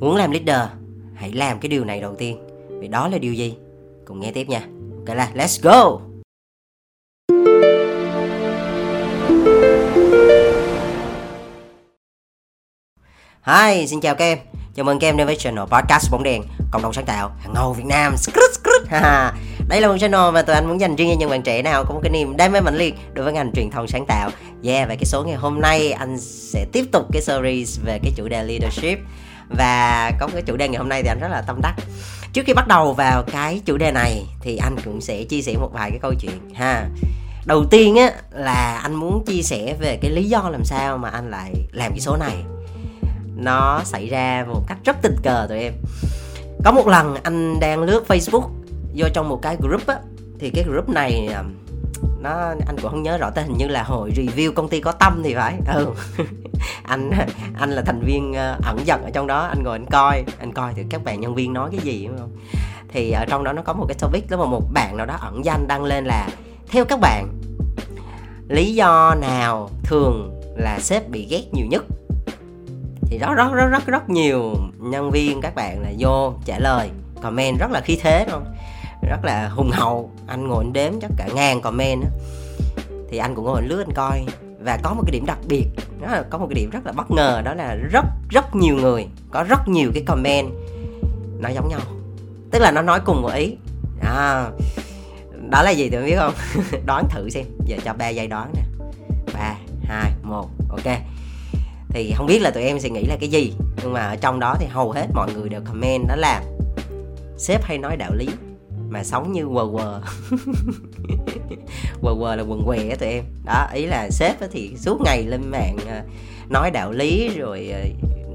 muốn làm leader hãy làm cái điều này đầu tiên. Vậy đó là điều gì? Cùng nghe tiếp nha. Ok là let's go! Hi, xin chào các em Chào mừng các em đến với channel podcast bóng đèn Cộng đồng sáng tạo hàng ngầu Việt Nam. Đây là một channel mà tụi anh muốn dành riêng cho những bạn trẻ nào Có một cái niềm đam mê mạnh liệt đối với ngành truyền thông sáng tạo. Yeah, và cái số ngày hôm nay anh sẽ tiếp tục cái series về cái chủ đề leadership. Và có cái chủ đề ngày hôm nay thì anh rất là tâm đắc. Trước khi bắt đầu vào cái chủ đề này Thì anh cũng sẽ chia sẻ một vài cái câu chuyện ha. Đầu tiên á là anh muốn chia sẻ về cái lý do làm sao mà anh lại làm cái số này. Nó xảy ra một cách rất tình cờ tụi em. Có một lần anh đang lướt facebook vô trong một cái group á, thì cái group này à, nó, anh cũng không nhớ rõ tên, hình như là hội review công ty có tâm thì phải. Ừ. Anh anh là thành viên ờ, ẩn dật ở trong đó, anh ngồi anh coi anh coi thì các bạn nhân viên nói cái gì, đúng không? Thì ở trong đó nó có một cái topic, đó mà một bạn nào đó ẩn danh đăng lên là, theo các bạn, lý do nào thường là sếp bị ghét nhiều nhất? Thì rất rất rất rất rất nhiều nhân viên các bạn là vô trả lời, comment rất là khí thế không? Rất là hùng hậu. Anh ngồi anh đếm chắc cả ngàn comment đó. thì anh cũng ngồi lướt anh coi. Và có một cái điểm đặc biệt đó là có một cái điểm rất là bất ngờ đó là rất rất nhiều người có rất nhiều cái comment nó giống nhau. Tức là nó nói cùng một ý. À, đó là gì tụi biết không? Đoán thử xem. Giờ cho ba giây đoán nè. Ba hai một ok. Thì không biết là tụi em sẽ nghĩ là cái gì nhưng mà ở trong đó thì hầu hết mọi người đều comment đó là sếp hay nói đạo lý mà sống như quờ quờ. Quờ quờ là quần què tụi em. Đó, ý là sếp thì suốt ngày lên mạng à, nói đạo lý rồi à,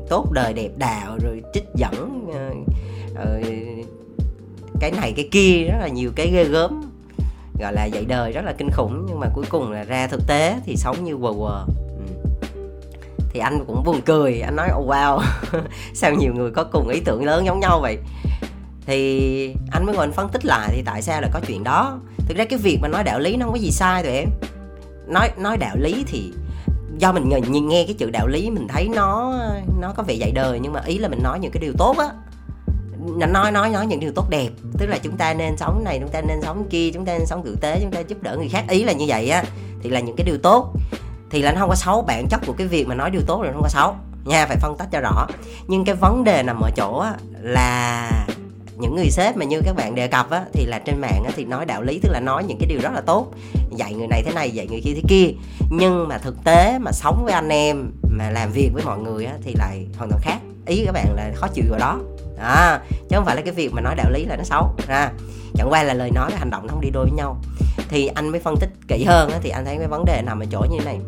tốt đời đẹp đạo rồi trích dẫn à, ờ, cái này cái kia, rất là nhiều cái ghê gớm. Gọi là dạy đời rất là kinh khủng, nhưng mà cuối cùng là ra thực tế thì sống như quờ quờ. Ừ. Thì anh cũng buồn cười, anh nói oh wow, sao nhiều người có cùng ý tưởng lớn giống nhau vậy? Thì anh mới ngồi anh phân tích lại thì tại sao lại có chuyện đó. Thực ra cái việc mà nói đạo lý nó không có gì sai tụi em. Nói nói đạo lý thì do mình nhìn nghe cái chữ đạo lý mình thấy nó nó có vẻ dạy đời nhưng mà ý là mình nói những cái điều tốt á. Nói nói nói những điều tốt đẹp. Tức là chúng ta nên sống này chúng ta nên sống kia chúng ta nên sống tử tế chúng ta giúp đỡ người khác. Ý là như vậy á thì là những cái điều tốt. Thì là nó không có xấu bản chất của cái việc mà nói điều tốt là nó không có xấu. Nha phải phân tách cho rõ. Nhưng cái vấn đề nằm ở chỗ á, là những người sếp mà như các bạn đề cập á, thì là trên mạng á, thì nói đạo lý tức là nói những cái điều rất là tốt. Dạy người này thế này dạy người kia thế kia. Nhưng mà thực tế mà sống với anh em mà làm việc với mọi người á, thì lại hoàn toàn khác. Ý các bạn là khó chịu vào đó. À, chứ không phải là cái việc mà nói đạo lý là nó xấu. À, chẳng qua là lời nói và hành động nó không đi đôi với nhau. Thì anh mới phân tích kỹ hơn á, thì anh thấy cái vấn đề nằm ở chỗ như thế này.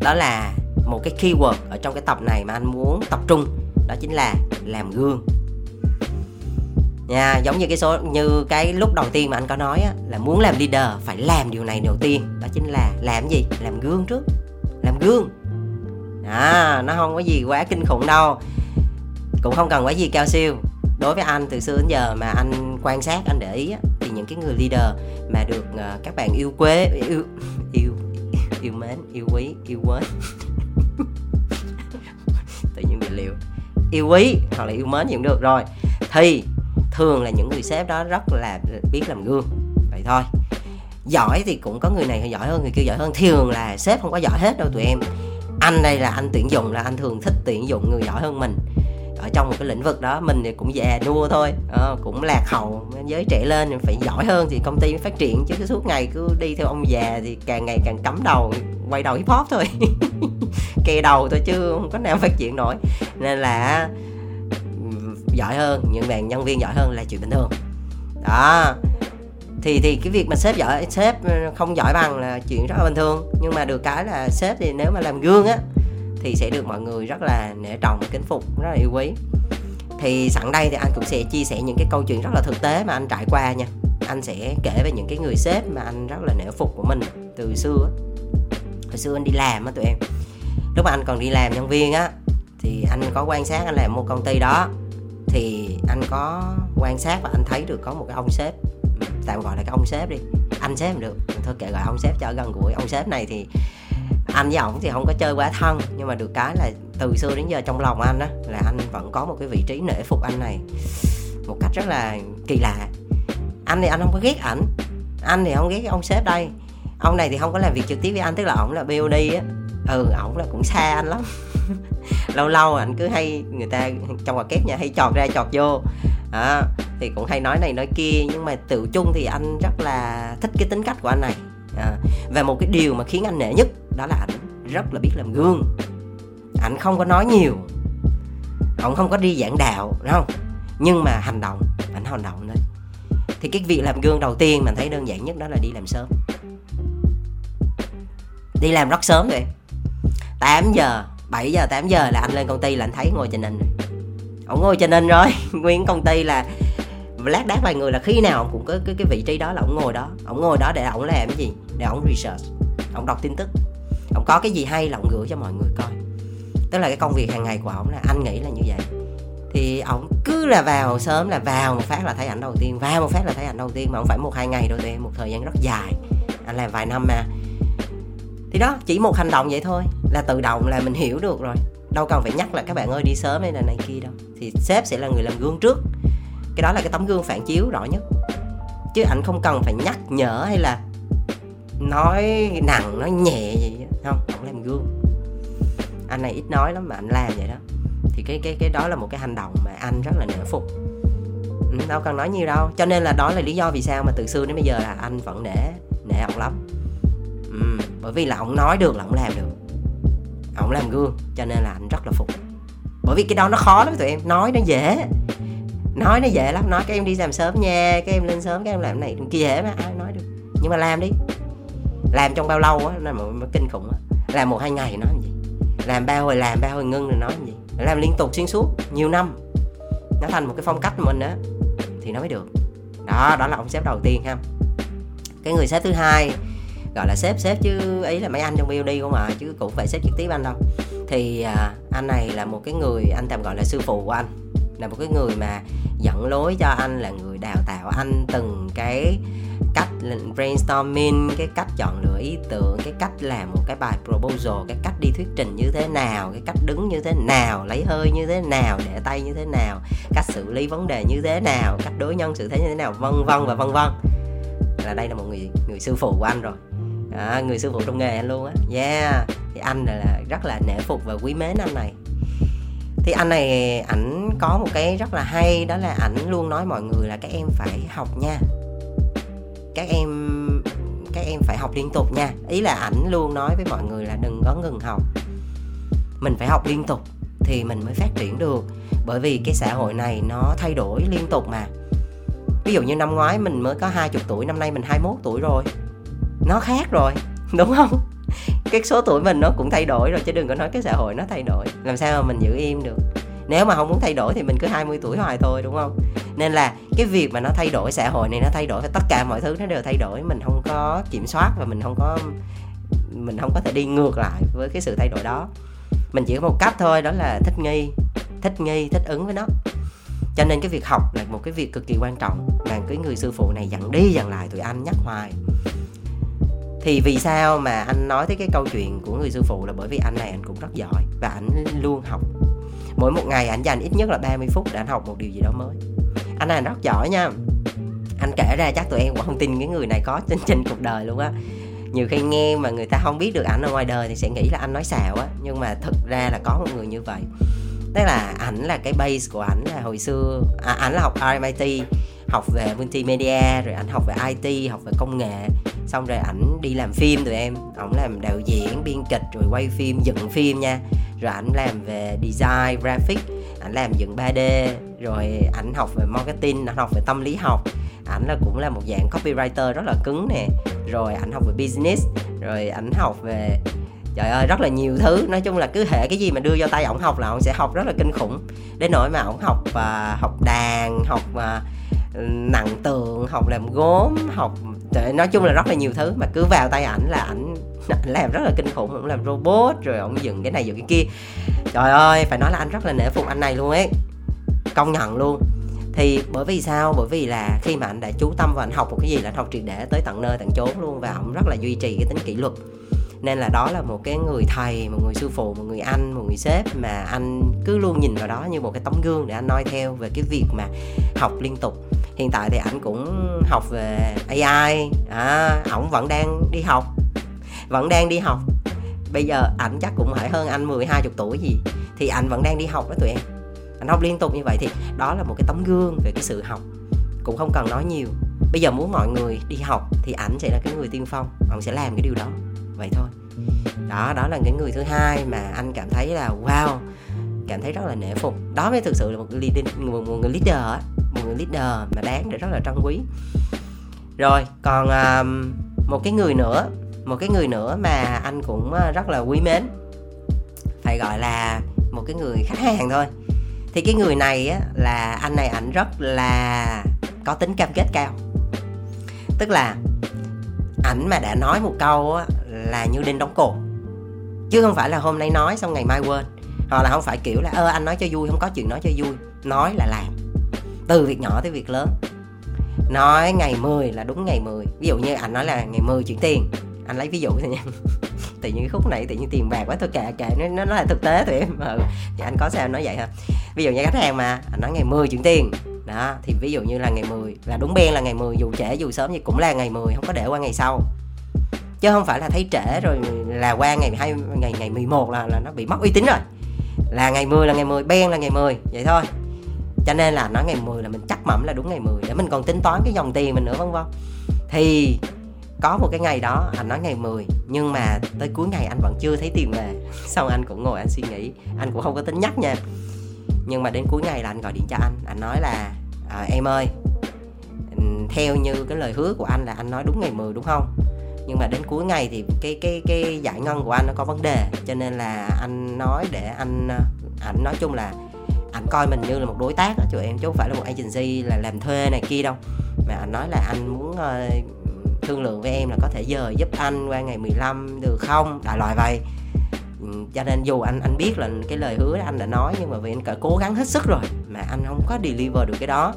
Đó là một cái keyword ở trong cái tập này mà anh muốn tập trung đó chính là làm gương nha giống như cái số như cái lúc đầu tiên mà anh có nói á, là muốn làm leader phải làm điều này đầu tiên. Đó chính là làm gì? Làm gương trước. Làm gương. À nó không có gì quá kinh khủng đâu. Cũng không cần quá gì cao siêu. Đối với anh từ xưa đến giờ mà anh quan sát anh để ý á, thì những cái người leader mà được uh, các bạn yêu quế yêu yêu yêu mến yêu quý yêu quế. Tự nhiên bị liệu yêu quý hoặc là yêu mến gì cũng được. Rồi thì thường là những người sếp đó rất là biết làm gương. Vậy thôi. Giỏi thì cũng có người này giỏi hơn người kia giỏi hơn. Thường là sếp không có giỏi hết đâu tụi em. Anh đây là anh tuyển dụng là anh thường thích tuyển dụng người giỏi hơn mình. Ở trong một cái lĩnh vực đó mình thì cũng già đua thôi à, cũng lạc hậu. Giới trẻ lên phải giỏi hơn thì công ty mới phát triển chứ cứ suốt ngày cứ đi theo ông già thì càng ngày càng cắm đầu quay đầu hip hop thôi. Kè đầu thôi chứ không có nào phát triển nổi. Nên là giỏi hơn, những bạn nhân viên giỏi hơn là chuyện bình thường. Đó. Thì thì cái việc mà sếp giỏi, sếp ừ, không giỏi bằng là chuyện rất là bình thường. Nhưng mà được cái là sếp thì nếu mà làm gương á, thì sẽ được mọi người rất là nể trọng, kính phục, rất là yêu quý. Thì sẵn đây thì anh cũng sẽ chia sẻ những cái câu chuyện rất là thực tế mà anh trải qua nha. Anh sẽ kể về những cái người sếp mà anh rất là nể phục của mình từ xưa hồi xưa anh đi làm á tụi em. Lúc mà anh còn đi làm nhân viên á, thì anh có quan sát anh làm một công ty đó thì anh có quan sát và anh thấy được có một cái ông sếp. Tạm gọi là cái ông sếp đi. Anh sếp được. Thôi kệ gọi ông sếp cho gần gũi. Ông sếp này thì anh với ổng thì không có chơi quá thân, nhưng mà được cái là từ xưa đến giờ trong lòng anh á, là anh vẫn có một cái vị trí nể phục anh này một cách rất là kỳ lạ. Anh thì anh không có ghét ảnh. Anh thì không ghét ông sếp đây. Ông này thì không có làm việc trực tiếp với anh, tức là ổng là BOD á ừ ổng là cũng xa anh lắm. Lâu lâu anh cứ hay người ta trong hoạt kép nhà hay chọt ra chọt vô. À, thì cũng hay nói này nói kia nhưng mà tự chung thì anh rất là thích cái tính cách của anh này. À, và một cái điều mà khiến anh nể nhất đó là anh rất là biết làm gương. Anh không có nói nhiều. Ông không có đi giảng đạo đúng không? Nhưng mà hành động anh hành động đấy thì cái việc làm gương đầu tiên mình thấy đơn giản nhất đó là đi làm sớm. Đi làm rất sớm vậy. 8 giờ 7 giờ 8 giờ là anh lên công ty là anh thấy ngồi trên hình ổng ông ngồi trên hình rồi nguyên công ty là lát đác vài người là khi nào ông cũng có cái, cái vị trí đó là ông ngồi đó. Ông ngồi đó để ông làm cái gì? Để ông research ông đọc tin tức. Ông có cái gì hay là ông gửi cho mọi người coi. Tức là cái công việc hàng ngày của ông là anh nghĩ là như vậy. Thì ông cứ là vào sớm là vào một phát là thấy ảnh đầu tiên vào một phát là thấy ảnh đầu tiên mà không phải một hai ngày đâu tụi em một thời gian rất dài. Anh làm vài năm mà thì đó, chỉ một hành động vậy thôi. Là tự động là mình hiểu được rồi. Đâu cần phải nhắc là các bạn ơi, đi sớm hay là này kia đâu. Thì sếp sẽ là người làm gương trước. Cái đó là cái tấm gương phản chiếu rõ nhất. Chứ anh không cần phải nhắc, nhở hay là nói nặng, nói nhẹ gì không không làm gương. Anh này ít nói lắm mà anh làm vậy đó. Thì cái cái cái đó là một cái hành động mà anh rất là nể phục. Ừ, đâu cần nói nhiều đâu. Cho nên là đó là lý do vì sao mà từ xưa đến bây giờ là anh vẫn nể nể ông lắm bởi vì là ông nói được là ông làm được. Ông làm gương, cho nên là anh rất là phục. Bởi vì cái đó nó khó lắm tụi em, nói nó dễ. Nói nó dễ lắm, nói các em đi làm sớm nha, các em lên sớm, các em làm này kia dễ mà, ai nói được. Nhưng mà làm đi. Làm trong bao lâu á, nó kinh khủng á. Làm một hai ngày nói làm gì? Làm bao hồi, làm bao hồi ngưng rồi nói làm gì? Làm liên tục xuyên suốt, nhiều năm. Nó thành một cái phong cách của mình á, thì nó mới được. Đó đó là ông sếp đầu tiên ha. Cái người sếp thứ hai gọi là sếp sếp chứ ấy là mấy anh trong BOD không mà chứ cũng phải sếp trực tiếp anh đâu. Thì à, anh này là một cái người anh tạm gọi là sư phụ của anh. Là một cái người mà dẫn lối cho anh là người đào tạo anh từng cái cách brainstorming cái cách chọn lựa ý tưởng cái cách làm một cái bài proposal cái cách đi thuyết trình như thế nào cái cách đứng như thế nào lấy hơi như thế nào để tay như thế nào cách xử lý vấn đề như thế nào cách đối nhân xử thế như thế nào vân vân và vân vân. Là đây là một người người sư phụ của anh rồi à, người sư phụ trong nghề anh luôn á. Yeah thì anh là, là rất là nể phục và quý mến anh này. Thì anh này ảnh có một cái rất là hay đó là ảnh luôn nói mọi người là các em phải học nha. Các em các em phải học liên tục nha. Ý là ảnh luôn nói với mọi người là đừng có ngừng học. Mình phải học liên tục thì mình mới phát triển được. Bởi vì cái xã hội này nó thay đổi liên tục mà. Ví dụ như năm ngoái mình mới có 20 tuổi năm nay mình 21 tuổi rồi nó khác rồi, đúng không? Cái số tuổi mình nó cũng thay đổi rồi, chứ đừng có nói cái xã hội nó thay đổi. Làm sao mà mình giữ im được? Nếu mà không muốn thay đổi thì mình cứ 20 tuổi hoài thôi, đúng không? Nên là cái việc mà nó thay đổi, xã hội này nó thay đổi tất cả mọi thứ nó đều thay đổi, mình không có kiểm soát và mình không có, mình không có thể đi ngược lại với cái sự thay đổi đó. Mình chỉ có một cách thôi, đó là thích nghi thích nghi, thích ứng với nó. Cho nên cái việc học là một cái việc cực kỳ quan trọng mà cái người sư phụ này dặn đi dặn lại tụi anh nhắc hoài thì vì sao mà anh nói tới cái câu chuyện của người sư phụ là bởi vì anh này anh cũng rất giỏi và anh luôn học. Mỗi một ngày anh dành ít nhất là 30 phút để anh học một điều gì đó mới. Anh này rất giỏi nha. Anh kể ra chắc tụi em cũng không tin cái người này có trên trên cuộc đời luôn á. Nhiều khi nghe mà người ta không biết được ảnh ở ngoài đời thì sẽ nghĩ là anh nói xạo á nhưng mà thực ra là có một người như vậy. Tức là ảnh là cái base của ảnh là hồi xưa à, ảnh là học RMIT học về multimedia rồi ảnh học về IT học về công nghệ. Xong rồi ảnh đi làm phim tụi em. Ổng làm đạo diễn biên kịch rồi quay phim dựng phim nha. Rồi ảnh làm về design graphic. Ảnh làm dựng 3D rồi ảnh học về marketing ảnh học về tâm lý học. Ảnh là cũng là một dạng copywriter rất là cứng nè. Rồi ảnh học về business. Rồi ảnh học về trời ơi rất là nhiều thứ. Nói chung là cứ hệ cái gì mà đưa vô tay ổng học là ổng sẽ học rất là kinh khủng. Đến nỗi mà ổng học và học đàn học uh, nặng tượng học làm gốm, học trời nói chung là rất là nhiều thứ. Mà cứ vào tay ảnh là ảnh làm rất là kinh khủng cũng làm robot, rồi ông dựng cái này dựng cái kia. Trời ơi, phải nói là anh rất là nể phục anh này luôn ấy. Công nhận luôn. Thì bởi vì sao? Bởi vì là khi mà anh đã chú tâm và anh học một cái gì là anh học triệt để tới tận nơi, tận chốn luôn và ông rất là duy trì cái tính kỷ luật. Nên là đó là một cái người thầy, một người sư phụ, một người anh, một người sếp mà anh cứ luôn nhìn vào đó như một cái tấm gương để anh noi theo về cái việc mà học liên tục hiện tại thì ảnh cũng học về AI à, ổng vẫn đang đi học. Vẫn đang đi học. Bây giờ ảnh chắc cũng phải hơn anh 10 20 tuổi gì. Thì ảnh vẫn đang đi học đó tụi em. Anh học liên tục như vậy thì đó là một cái tấm gương về cái sự học. Cũng không cần nói nhiều. Bây giờ muốn mọi người đi học thì ảnh sẽ là cái người tiên phong. Ông sẽ làm cái điều đó. Vậy thôi. Đó đó là cái người thứ hai mà anh cảm thấy là wow. Cảm thấy rất là nể phục. Đó mới thực sự là một người leader, một, một người leader một người leader mà đáng để rất là trân quý. Rồi còn um, một cái người nữa một cái người nữa mà anh cũng à, rất là quý mến. Phải gọi là một cái người khách hàng thôi. Thì cái người này á, là anh này ảnh rất là có tính cam kết cao. Tức là ảnh mà đã nói một câu á, là như đinh đóng cột. Chứ không phải là hôm nay nói xong ngày mai quên. Hoặc là không phải kiểu là ơ anh nói cho vui không có chuyện nói cho vui nói là làm từ việc nhỏ tới việc lớn. Nói ngày 10 là đúng ngày 10 ví dụ như anh nói là ngày 10 chuyển tiền, anh lấy ví dụ thôi nha tự nhiên cái khúc này tự nhiên tiền bạc quá, thôi kệ kệ, nó nó là thực tế tụi em ừ. thì anh có sao nói vậy ha ví dụ như khách hàng mà, anh nói ngày 10 chuyển tiền. Đó, thì ví dụ như là ngày 10 là đúng ben là ngày 10 dù trễ dù sớm thì cũng là ngày 10 không có để qua ngày sau. Chứ không phải là thấy trễ rồi là qua ngày hai, ngày ngày 11 là là nó bị mất uy tín rồi. Là ngày 10 là ngày 10 ben là ngày 10 vậy thôi cho nên là nói ngày 10 là mình chắc mẩm là đúng ngày 10 để mình còn tính toán cái dòng tiền mình nữa vân vân. Thì có một cái ngày đó anh nói ngày 10 nhưng mà tới cuối ngày anh vẫn chưa thấy tiền về. Xong anh cũng ngồi anh suy nghĩ anh cũng không có tính nhắc nha. Nhưng mà đến cuối ngày là anh gọi điện cho anh anh nói là à, em ơi theo như cái lời hứa của anh là anh nói đúng ngày 10 đúng không? Nhưng mà đến cuối ngày thì cái cái cái giải ngân của anh nó có vấn đề cho nên là anh nói để anh à, anh nói chung là anh coi mình như là một đối tác đó chú em chứ không phải là một agency là làm thuê này kia đâu. Mà anh nói là anh muốn uh, thương lượng với em là có thể giờ giúp anh qua ngày 15 được không? Đại loại vậy. Ừ, cho nên dù anh anh biết là cái lời hứa anh đã nói nhưng mà vì anh cả cố gắng hết sức rồi mà anh không có deliver được cái đó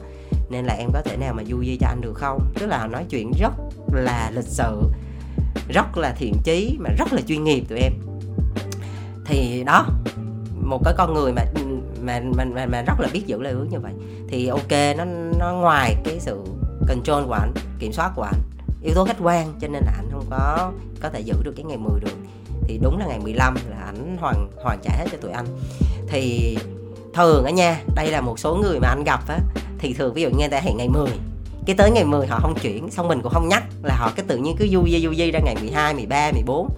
nên là em có thể nào mà du di cho anh được không? Tức là nói chuyện rất là lịch sự rất là thiện chí mà rất là chuyên nghiệp tụi em. Thì đó một cái con người mà mà mà mà, mà rất là biết giữ lời hứa như vậy. Thì ok nó nó ngoài cái sự control của anh kiểm soát của anh yếu tố khách quan cho nên là anh không có có thể giữ được cái ngày 10 được. Thì đúng là ngày 15 là ảnh hoàn hoàn trả hết cho tụi anh. Thì thường á nha đây là một số người mà anh gặp á thì thường ví dụ như người ta hẹn ngày 10 cái tới ngày 10 họ không chuyển xong mình cũng không nhắc là họ cái tự nhiên cứ du di du di ra ngày 12, 13, 14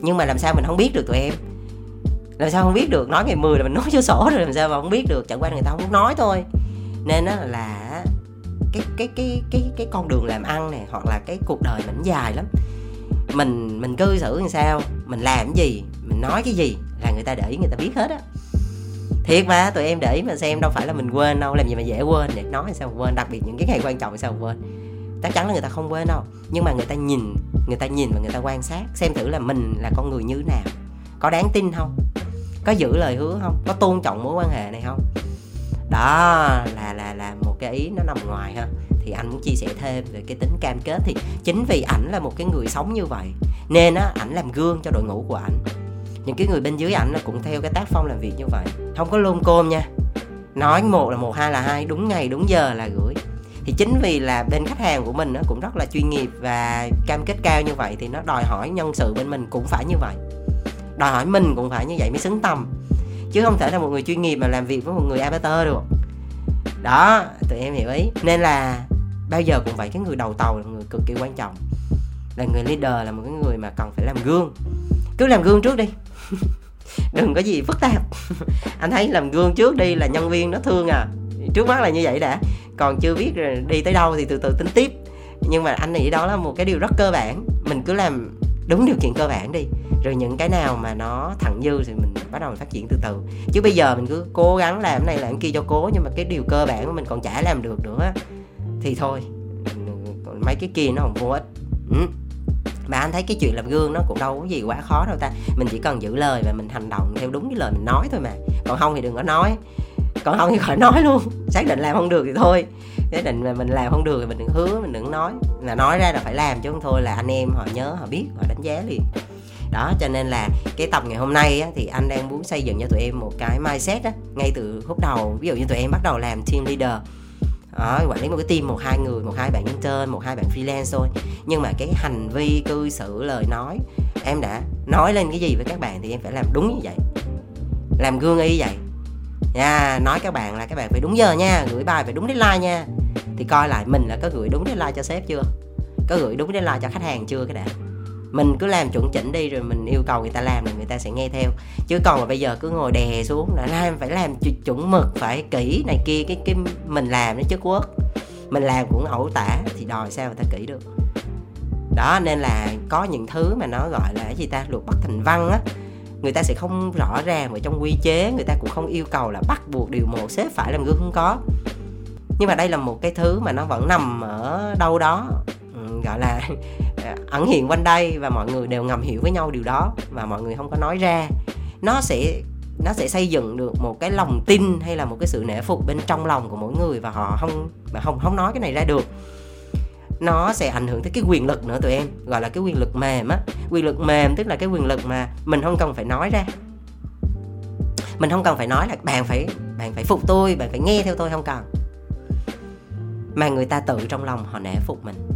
nhưng mà làm sao mình không biết được tụi em? Làm sao không biết được? Nói ngày 10 là mình nói vô sổ rồi, làm sao mà không biết được? Chẳng qua người ta không muốn nói thôi. Nên á là cái cái cái cái cái con đường làm ăn này, hoặc là cái cuộc đời mình dài lắm. Mình mình cư xử làm sao? Mình làm cái gì? Mình nói cái gì? Là người ta để ý, người ta biết hết á. Thiệt mà, tụi em để ý mà xem, đâu phải là mình quên đâu. Làm gì mà dễ quên để nói sao quên? Đặc biệt những cái ngày quan trọng sao quên? Chắc chắn là người ta không quên đâu. Nhưng mà người ta nhìn, người ta nhìn và người ta quan sát, xem thử là mình là con người như thế nào. Có đáng tin không? Có giữ lời hứa không? Có tôn trọng mối quan hệ này không? Đó, là là là một cái ý nó nằm ngoài ha. Thì anh muốn chia sẻ thêm về cái tính cam kết. Thì chính vì ảnh là một cái người sống như vậy, nên á, ảnh làm gương cho đội ngũ của ảnh. Những cái người bên dưới ảnh cũng theo cái tác phong làm việc như vậy. Không có lôm côm nha. Nói một là một, hai là hai, đúng ngày, đúng giờ là gửi. Thì chính vì là bên khách hàng của mình nó cũng rất là chuyên nghiệp và cam kết cao như vậy thì nó đòi hỏi nhân sự bên mình cũng phải như vậy đòi hỏi mình cũng phải như vậy mới xứng tầm. Chứ không thể là một người chuyên nghiệp mà làm việc với một người amateur được. Đó, tụi em hiểu ý. Nên là bao giờ cũng vậy cái người đầu tàu là người cực kỳ quan trọng. Là người leader là một cái người mà cần phải làm gương. Cứ làm gương trước đi. Đừng có gì phức tạp. Anh thấy làm gương trước đi là nhân viên nó thương à. Trước mắt là như vậy đã. Còn chưa biết đi tới đâu thì từ từ tính tiếp. Nhưng mà anh nghĩ đó là một cái điều rất cơ bản. Mình cứ làm đúng điều kiện cơ bản đi. Rồi những cái nào mà nó thẳng dư thì mình bắt đầu mình phát triển từ từ. Chứ bây giờ mình cứ cố gắng làm cái này làm cái kia cho cố, nhưng mà cái điều cơ bản của mình còn chả làm được nữa thì thôi. Mấy cái kia nó không vô ích. Ừ. mà anh thấy cái chuyện làm gương nó cũng đâu có gì quá khó đâu ta. Mình chỉ cần giữ lời và mình hành động theo đúng cái lời mình nói thôi mà. Còn không thì đừng có nói. Còn không thì khỏi nói luôn. Xác định làm không được thì thôi cái định mà mình làm không được thì mình đừng hứa mình đừng nói. Là nói ra là phải làm chứ không thôi là anh em họ nhớ họ biết họ đánh giá liền. Đó cho nên là cái tập ngày hôm nay á, thì anh đang muốn xây dựng cho tụi em một cái mindset á, ngay từ lúc đầu. Ví dụ như tụi em bắt đầu làm team leader đó, quản lý một cái team một hai người một hai bạn intern một hai bạn freelance thôi. Nhưng mà cái hành vi cư xử lời nói em đã nói lên cái gì với các bạn thì em phải làm đúng như vậy. Làm gương y vậy. Nha nói các bạn là các bạn phải đúng giờ nha gửi bài phải đúng deadline nha thì coi lại mình là có gửi đúng deadline cho sếp chưa? Có gửi đúng deadline cho khách hàng chưa cái đã? Mình cứ làm chuẩn chỉnh đi rồi mình yêu cầu người ta làm là người ta sẽ nghe theo. Chứ còn mà bây giờ cứ ngồi đè xuống là làm, phải làm chuẩn mực, phải kỹ này kia, cái cái mình làm nó chất quốc. Mình làm cũng ẩu tả thì đòi sao người ta kỹ được? Đó, nên là có những thứ mà nó gọi là cái gì ta? Luật bắt thành văn á, người ta sẽ không rõ ràng ở trong quy chế người ta cũng không yêu cầu là bắt buộc điều một sếp phải làm gương không có nhưng mà đây là một cái thứ mà nó vẫn nằm ở đâu đó ừ, gọi là, ẩn hiện quanh đây và mọi người đều ngầm hiểu với nhau điều đó và mọi người không có nói ra. Nó sẽ nó sẽ xây dựng được một cái lòng tin hay là một cái sự nể phục bên trong lòng của mỗi người và họ không mà không không nói cái này ra được. Nó sẽ ảnh hưởng tới cái quyền lực nữa tụi em, gọi là cái quyền lực mềm á. Quyền lực mềm tức là cái quyền lực mà mình không cần phải nói ra. Mình không cần phải nói là bạn phải bạn phải phục tôi, bạn phải nghe theo tôi không cần mà người ta tự trong lòng họ nể phục mình.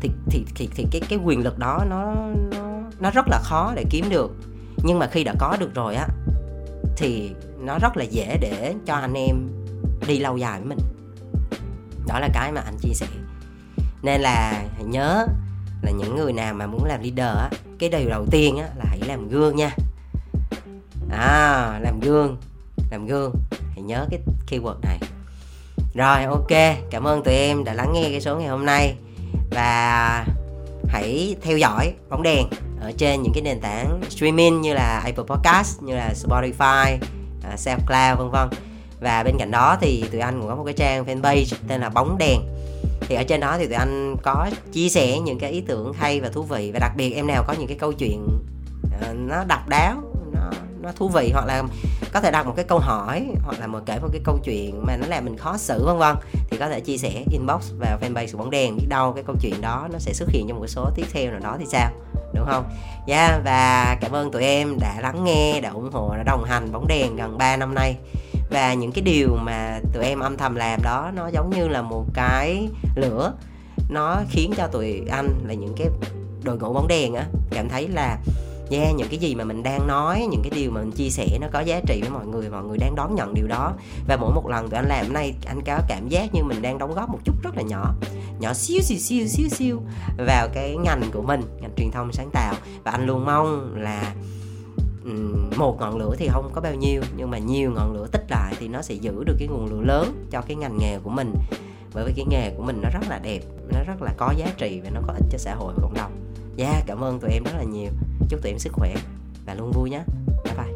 Thì thì thì, thì cái cái quyền lực đó nó nó nó rất là khó để kiếm được. Nhưng mà khi đã có được rồi á thì nó rất là dễ để cho anh em đi lâu dài với mình. Đó là cái mà anh chia sẻ. Nên là hãy nhớ là những người nào mà muốn làm leader á cái điều đầu tiên á là hãy làm gương nha. À làm gương làm gương. Hãy nhớ cái keyword này rồi ok. Cảm ơn tụi em đã lắng nghe cái số ngày hôm nay. Và hãy theo dõi bóng đèn ở trên những cái nền tảng streaming như là Apple Podcast như là Spotify, uh, SoundCloud vân vân. Và bên cạnh đó thì tụi anh cũng có một cái trang fanpage tên là bóng đèn. Thì ở trên đó thì tụi anh có chia sẻ những cái ý tưởng hay và thú vị. Và đặc biệt em nào có những cái câu chuyện uh, nó độc đáo nó thú vị hoặc là có thể đặt một cái câu hỏi hoặc là một kể một cái câu chuyện mà nó làm mình khó xử vân vân. Thì có thể chia sẻ inbox vào fanpage của bóng đèn biết đâu cái câu chuyện đó nó sẽ xuất hiện trong một số tiếp theo nào đó thì sao đúng không? Yeah, và cảm ơn tụi em đã lắng nghe đã ủng hộ đã đồng hành bóng đèn gần 3 năm nay. Và những cái điều mà tụi em âm thầm làm đó nó giống như là một cái lửa. Nó khiến cho tụi anh là những cái đội ngũ bóng đèn á cảm thấy là yeah, những cái gì mà mình đang nói những cái điều mà mình chia sẻ nó có giá trị với mọi người mọi người đang đón nhận điều đó. Và mỗi một lần tụi anh làm nay anh có cảm giác như mình đang đóng góp một chút rất là nhỏ nhỏ xíu xíu xíu xíu xíu vào cái ngành của mình ngành truyền thông sáng tạo. Và anh luôn mong là một ngọn lửa thì không có bao nhiêu nhưng mà nhiều ngọn lửa tích lại thì nó sẽ giữ được cái nguồn lửa lớn cho cái ngành nghề của mình. Bởi vì cái nghề của mình nó rất là đẹp nó rất là có giá trị và nó có ích cho xã hội và cộng đồng. Yeah, cảm ơn tụi em rất là nhiều chúc tụi em sức khỏe và luôn vui nhé. Bye bye.